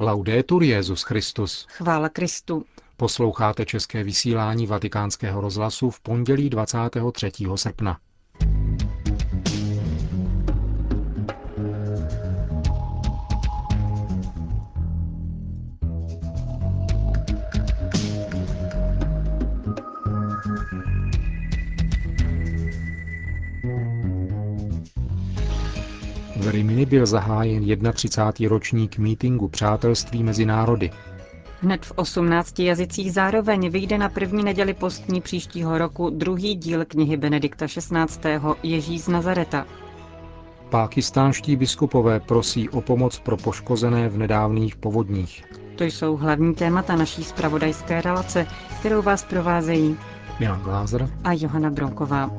Laudetur Jezus Christus. Chvála Kristu. Posloucháte české vysílání Vatikánského rozhlasu v pondělí 23. srpna. V Rimini byl zahájen 31. ročník mítingu Přátelství mezi národy. Hned v 18 jazycích zároveň vyjde na první neděli postní příštího roku druhý díl knihy Benedikta XVI. Ježí z Nazareta. Pákistánští biskupové prosí o pomoc pro poškozené v nedávných povodních. To jsou hlavní témata naší spravodajské relace, kterou vás provázejí Milan Glázer a Johana Bronková.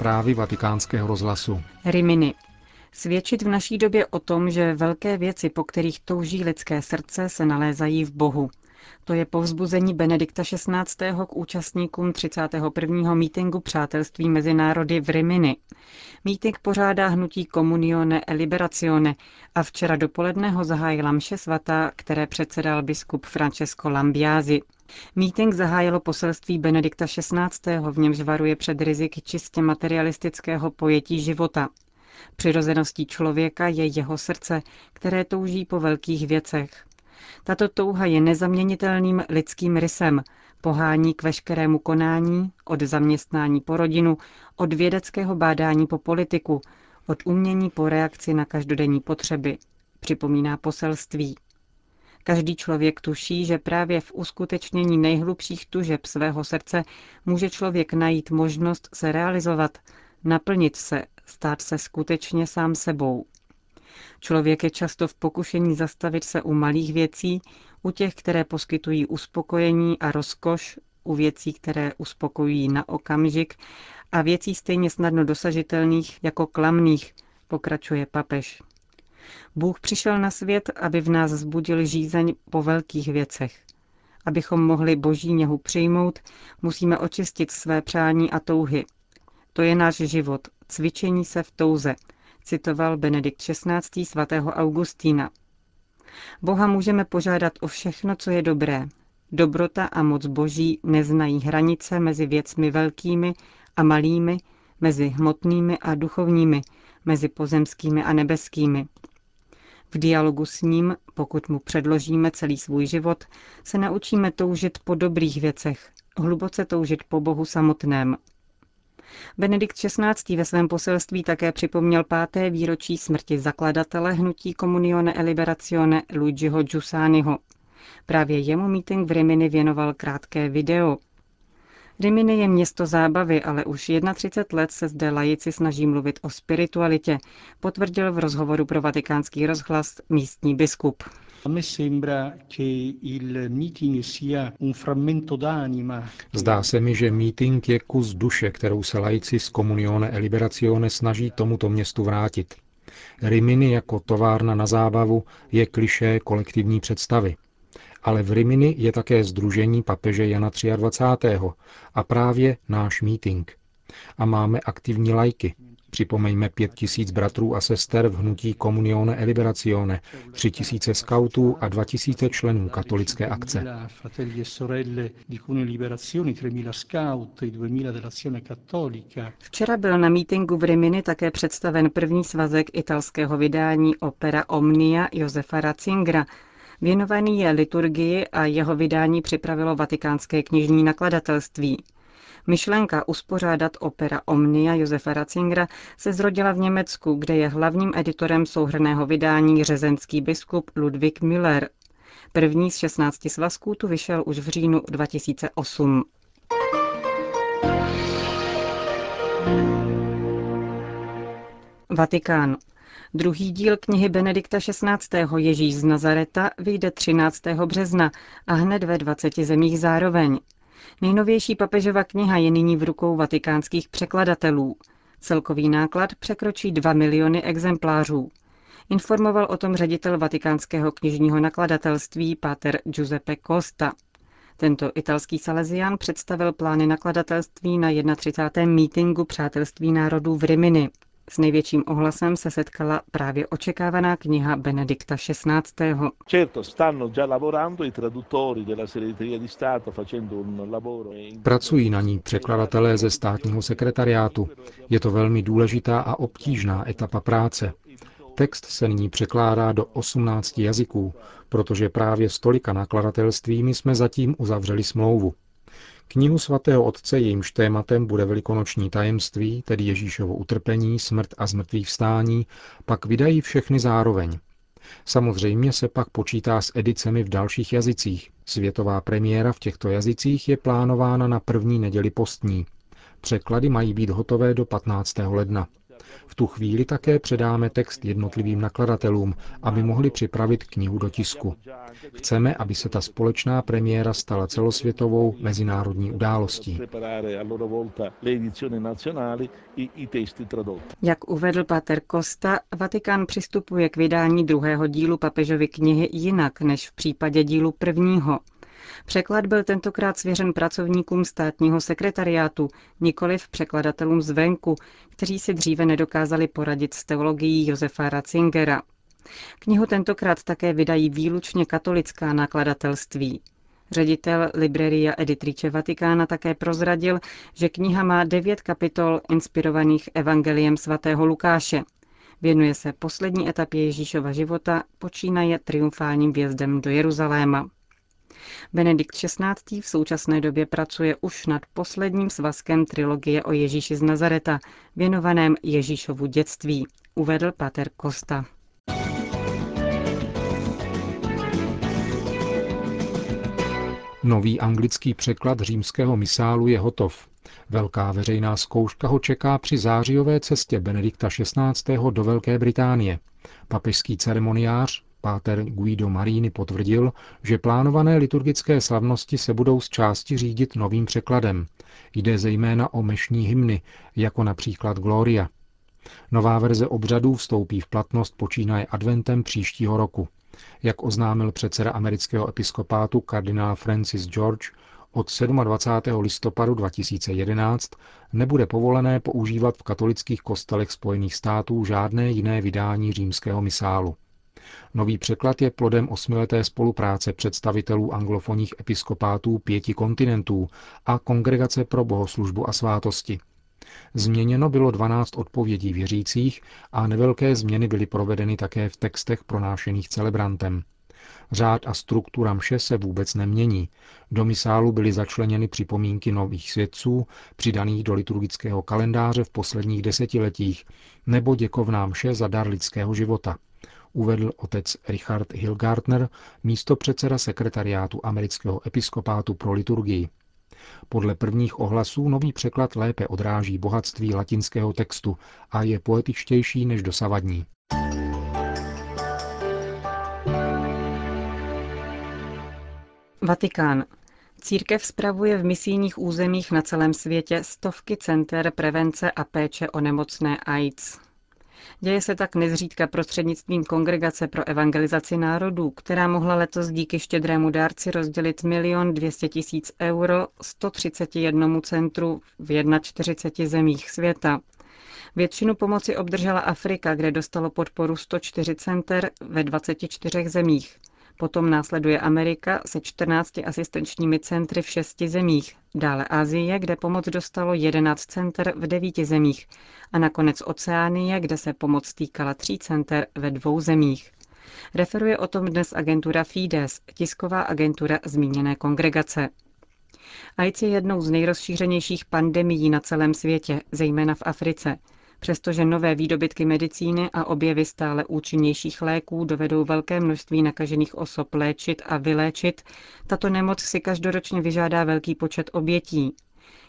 Zprávy vatikánského rozhlasu. Rimini. Svědčit v naší době o tom, že velké věci, po kterých touží lidské srdce, se nalézají v Bohu. To je povzbuzení Benedikta XVI. k účastníkům 31. mítingu Přátelství mezi národy v Rimini. Míting pořádá hnutí Comunione e Liberazione a včera dopoledne ho zahájila mše svatá, které předsedal biskup Francesco Lambiasi. Míting zahájilo poselství Benedikta XVI., v němž varuje před riziky čistě materialistického pojetí života. Přirozeností člověka je jeho srdce, které touží po velkých věcech. Tato touha je nezaměnitelným lidským rysem, pohání k veškerému konání, od zaměstnání po rodinu, od vědeckého bádání po politiku, od umění po reakci na každodenní potřeby, připomíná poselství. Každý člověk tuší, že právě v uskutečnění nejhlubších tužeb svého srdce může člověk najít možnost se realizovat, naplnit se, stát se skutečně sám sebou. Člověk je často v pokušení zastavit se u malých věcí, u těch, které poskytují uspokojení a rozkoš, u věcí, které uspokojují na okamžik a věcí stejně snadno dosažitelných jako klamných, pokračuje papež. Bůh přišel na svět, aby v nás zbudil žízeň po velkých věcech. Abychom mohli boží něhu přijmout, musíme očistit své přání a touhy. To je náš život, cvičení se v touze, citoval Benedikt XVI. svatého Augustína. Boha můžeme požádat o všechno, co je dobré. Dobrota a moc boží neznají hranice mezi věcmi velkými a malými, mezi hmotnými a duchovními, mezi pozemskými a nebeskými. V dialogu s ním, pokud mu předložíme celý svůj život, se naučíme toužit po dobrých věcech, hluboce toužit po Bohu samotném. Benedikt XVI. ve svém poselství také připomněl páté výročí smrti zakladatele hnutí Comunione e Liberazione Luigiho Giussaniho. Právě jemu meeting v Rimini věnoval krátké video, Rimini je město zábavy, ale už 31 let se zde lajici snaží mluvit o spiritualitě, potvrdil v rozhovoru pro vatikánský rozhlas místní biskup. Zdá se mi, že meeting je kus duše, kterou se laici z Comunione e Liberazione snaží tomuto městu vrátit. Rimini jako továrna na zábavu je kliše kolektivní představy ale v Rimini je také združení papeže Jana 23. a právě náš meeting. A máme aktivní lajky. Připomeňme pět tisíc bratrů a sester v hnutí Comunione e Liberazione, tři tisíce skautů a dva tisíce členů katolické akce. Včera byl na mítingu v Rimini také představen první svazek italského vydání opera Omnia Josefa Ratzingera, Věnovaný je liturgii a jeho vydání připravilo vatikánské knižní nakladatelství. Myšlenka uspořádat opera Omnia Josefa Ratzingera se zrodila v Německu, kde je hlavním editorem souhrného vydání řezenský biskup Ludwig Müller. První z 16 svazků tu vyšel už v říjnu 2008. Vatikán. Druhý díl knihy Benedikta XVI. Ježíš z Nazareta vyjde 13. března a hned ve 20 zemích zároveň. Nejnovější papežova kniha je nyní v rukou vatikánských překladatelů. Celkový náklad překročí 2 miliony exemplářů. Informoval o tom ředitel vatikánského knižního nakladatelství Pater Giuseppe Costa. Tento italský salezián představil plány nakladatelství na 31. mítingu Přátelství národů v Rimini. S největším ohlasem se setkala právě očekávaná kniha Benedikta XVI. Pracují na ní překladatelé ze státního sekretariátu. Je to velmi důležitá a obtížná etapa práce. Text se nyní překládá do 18 jazyků, protože právě s tolika nakladatelstvími jsme zatím uzavřeli smlouvu. Knihu svatého otce, jejímž tématem bude velikonoční tajemství, tedy Ježíšovo utrpení, smrt a zmrtvých vstání, pak vydají všechny zároveň. Samozřejmě se pak počítá s edicemi v dalších jazycích. Světová premiéra v těchto jazycích je plánována na první neděli postní. Překlady mají být hotové do 15. ledna. V tu chvíli také předáme text jednotlivým nakladatelům, aby mohli připravit knihu do tisku. Chceme, aby se ta společná premiéra stala celosvětovou mezinárodní událostí. Jak uvedl Pater Costa, Vatikán přistupuje k vydání druhého dílu papežovy knihy jinak než v případě dílu prvního. Překlad byl tentokrát svěřen pracovníkům státního sekretariátu, nikoli v překladatelům zvenku, kteří si dříve nedokázali poradit s teologií Josefa Ratzingera. Knihu tentokrát také vydají výlučně katolická nakladatelství. Ředitel Libreria Editrice Vatikána také prozradil, že kniha má devět kapitol inspirovaných evangeliem svatého Lukáše. Věnuje se poslední etapě Ježíšova života, počínaje triumfálním vjezdem do Jeruzaléma. Benedikt XVI. v současné době pracuje už nad posledním svazkem trilogie o Ježíši z Nazareta, věnovaném Ježíšovu dětství, uvedl Pater Costa. Nový anglický překlad římského misálu je hotov. Velká veřejná zkouška ho čeká při zářijové cestě Benedikta XVI. do Velké Británie. Papežský ceremoniář Páter Guido Marini potvrdil, že plánované liturgické slavnosti se budou z části řídit novým překladem. Jde zejména o mešní hymny, jako například Gloria. Nová verze obřadů vstoupí v platnost počínaje adventem příštího roku. Jak oznámil předseda amerického episkopátu kardinál Francis George, od 27. listopadu 2011 nebude povolené používat v katolických kostelech Spojených států žádné jiné vydání římského misálu. Nový překlad je plodem osmileté spolupráce představitelů anglofonních episkopátů pěti kontinentů a Kongregace pro bohoslužbu a svátosti. Změněno bylo 12 odpovědí věřících a nevelké změny byly provedeny také v textech pronášených celebrantem. Řád a struktura mše se vůbec nemění. Do misálu byly začleněny připomínky nových svědců, přidaných do liturgického kalendáře v posledních desetiletích, nebo děkovná mše za dar lidského života – uvedl otec Richard Hilgartner, místo předseda sekretariátu amerického episkopátu pro liturgii. Podle prvních ohlasů nový překlad lépe odráží bohatství latinského textu a je poetičtější než dosavadní. Vatikán. Církev spravuje v misijních územích na celém světě stovky center prevence a péče o nemocné AIDS. Děje se tak nezřídka prostřednictvím Kongregace pro evangelizaci národů, která mohla letos díky štědrému dárci rozdělit milion 200 tisíc euro 131 centru v 41 zemích světa. Většinu pomoci obdržela Afrika, kde dostalo podporu 104 center ve 24 zemích. Potom následuje Amerika se 14 asistenčními centry v šesti zemích, dále Asie, kde pomoc dostalo 11 center v devíti zemích a nakonec Oceánie, kde se pomoc týkala tří center ve dvou zemích. Referuje o tom dnes agentura Fides, tisková agentura zmíněné kongregace. AIDS je jednou z nejrozšířenějších pandemií na celém světě, zejména v Africe – Přestože nové výdobytky medicíny a objevy stále účinnějších léků dovedou velké množství nakažených osob léčit a vyléčit, tato nemoc si každoročně vyžádá velký počet obětí.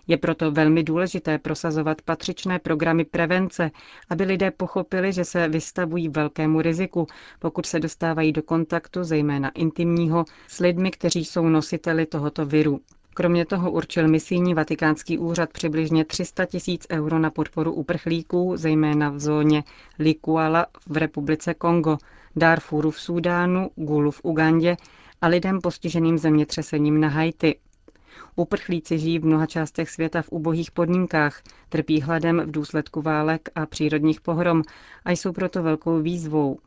Je proto velmi důležité prosazovat patřičné programy prevence, aby lidé pochopili, že se vystavují velkému riziku, pokud se dostávají do kontaktu, zejména intimního, s lidmi, kteří jsou nositeli tohoto viru. Kromě toho určil misijní vatikánský úřad přibližně 300 tisíc euro na podporu uprchlíků, zejména v zóně Likuala v republice Kongo, Darfuru v Súdánu, Gulu v Ugandě a lidem postiženým zemětřesením na Haiti. Uprchlíci žijí v mnoha částech světa v ubohých podmínkách, trpí hladem v důsledku válek a přírodních pohrom a jsou proto velkou výzvou.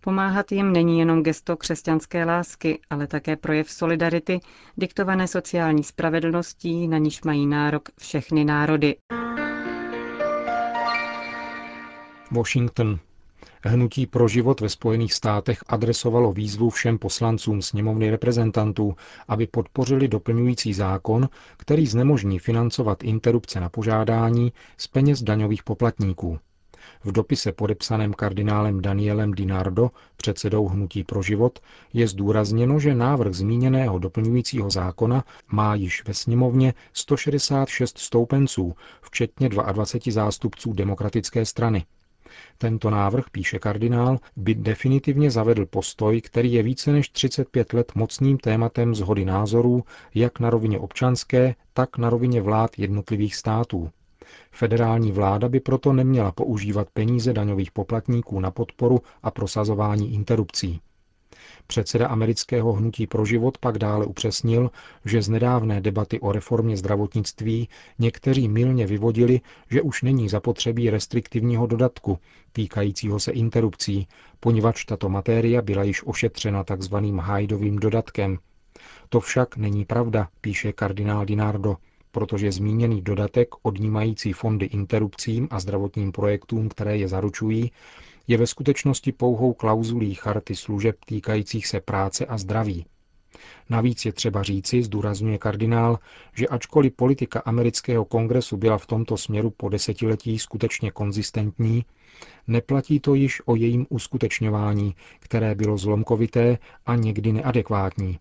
Pomáhat jim není jenom gesto křesťanské lásky, ale také projev solidarity, diktované sociální spravedlností, na níž mají nárok všechny národy. Washington. Hnutí pro život ve Spojených státech adresovalo výzvu všem poslancům sněmovny reprezentantů, aby podpořili doplňující zákon, který znemožní financovat interrupce na požádání z peněz daňových poplatníků. V dopise podepsaném kardinálem Danielem Dinardo, předsedou Hnutí pro život, je zdůrazněno, že návrh zmíněného doplňujícího zákona má již ve sněmovně 166 stoupenců, včetně 22 zástupců demokratické strany. Tento návrh, píše kardinál, by definitivně zavedl postoj, který je více než 35 let mocným tématem zhody názorů jak na rovině občanské, tak na rovině vlád jednotlivých států. Federální vláda by proto neměla používat peníze daňových poplatníků na podporu a prosazování interrupcí. Předseda amerického hnutí pro život pak dále upřesnil, že z nedávné debaty o reformě zdravotnictví někteří milně vyvodili, že už není zapotřebí restriktivního dodatku týkajícího se interrupcí, poněvadž tato matéria byla již ošetřena tzv. Hajdovým dodatkem. To však není pravda, píše kardinál Dinardo protože zmíněný dodatek odnímající fondy interrupcím a zdravotním projektům, které je zaručují, je ve skutečnosti pouhou klauzulí charty služeb týkajících se práce a zdraví. Navíc je třeba říci, zdůrazňuje kardinál, že ačkoliv politika amerického kongresu byla v tomto směru po desetiletí skutečně konzistentní, neplatí to již o jejím uskutečňování, které bylo zlomkovité a někdy neadekvátní.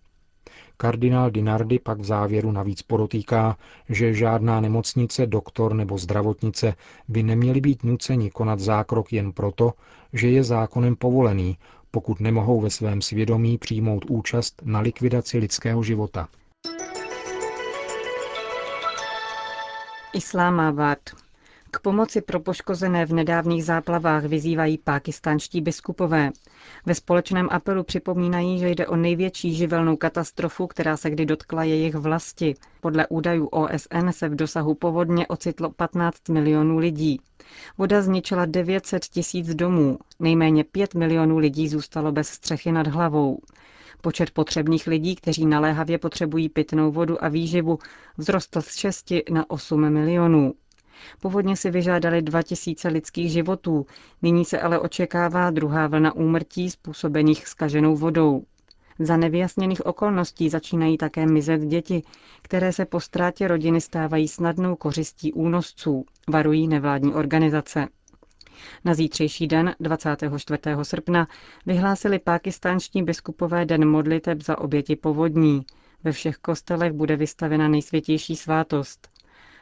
Kardinál Dinardi pak v závěru navíc podotýká, že žádná nemocnice, doktor nebo zdravotnice by neměli být nuceni konat zákrok jen proto, že je zákonem povolený, pokud nemohou ve svém svědomí přijmout účast na likvidaci lidského života. Islámábad. K pomoci pro poškozené v nedávných záplavách vyzývají pákistánští biskupové. Ve společném apelu připomínají, že jde o největší živelnou katastrofu, která se kdy dotkla jejich vlasti. Podle údajů OSN se v dosahu povodně ocitlo 15 milionů lidí. Voda zničila 900 tisíc domů, nejméně 5 milionů lidí zůstalo bez střechy nad hlavou. Počet potřebných lidí, kteří naléhavě potřebují pitnou vodu a výživu, vzrostl z 6 na 8 milionů. Původně si vyžádali 2000 lidských životů, nyní se ale očekává druhá vlna úmrtí způsobených skaženou vodou. Za nevyjasněných okolností začínají také mizet děti, které se po ztrátě rodiny stávají snadnou kořistí únosců, varují nevládní organizace. Na zítřejší den, 24. srpna, vyhlásili pákistánští biskupové den modliteb za oběti povodní. Ve všech kostelech bude vystavena nejsvětější svátost.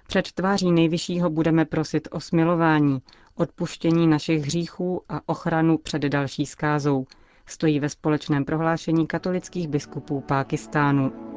Před tváří nejvyššího budeme prosit o smilování, odpuštění našich hříchů a ochranu před další skázou, stojí ve společném prohlášení katolických biskupů Pákistánu.